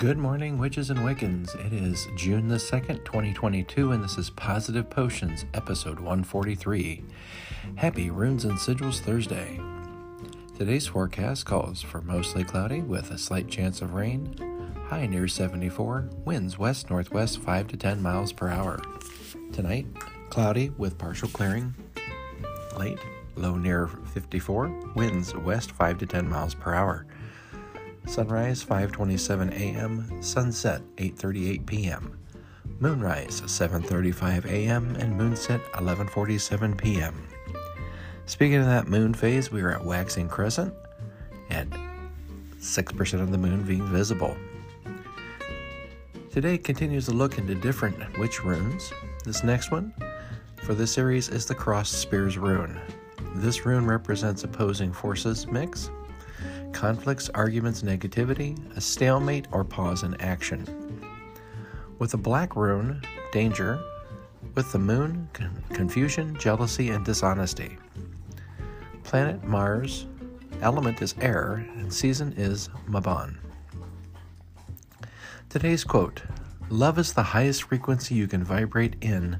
Good morning, witches and Wiccans. It is June the 2nd, 2022, and this is Positive Potions, episode 143. Happy Runes and Sigils Thursday. Today's forecast calls for mostly cloudy with a slight chance of rain, high near 74, winds west northwest 5 to 10 miles per hour. Tonight, cloudy with partial clearing, late, low near 54, winds west 5 to 10 miles per hour. Sunrise 5:27 a.m., sunset 8:38 p.m. Moonrise 7:35 a.m. and moonset 11:47 p.m. Speaking of that moon phase, we are at waxing crescent at 6% of the moon being visible. Today continues a look into different witch runes. This next one for this series is the Crossed Spears rune. This rune represents opposing forces mix conflicts, arguments, negativity, a stalemate, or pause in action. With the black rune, danger. With the moon, con- confusion, jealousy, and dishonesty. Planet Mars, element is air, and season is Mabon. Today's quote Love is the highest frequency you can vibrate in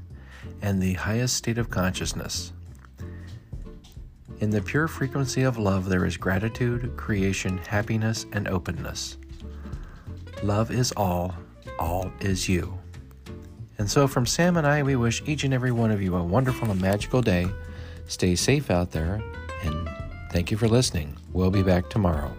and the highest state of consciousness. In the pure frequency of love, there is gratitude, creation, happiness, and openness. Love is all, all is you. And so, from Sam and I, we wish each and every one of you a wonderful and magical day. Stay safe out there, and thank you for listening. We'll be back tomorrow.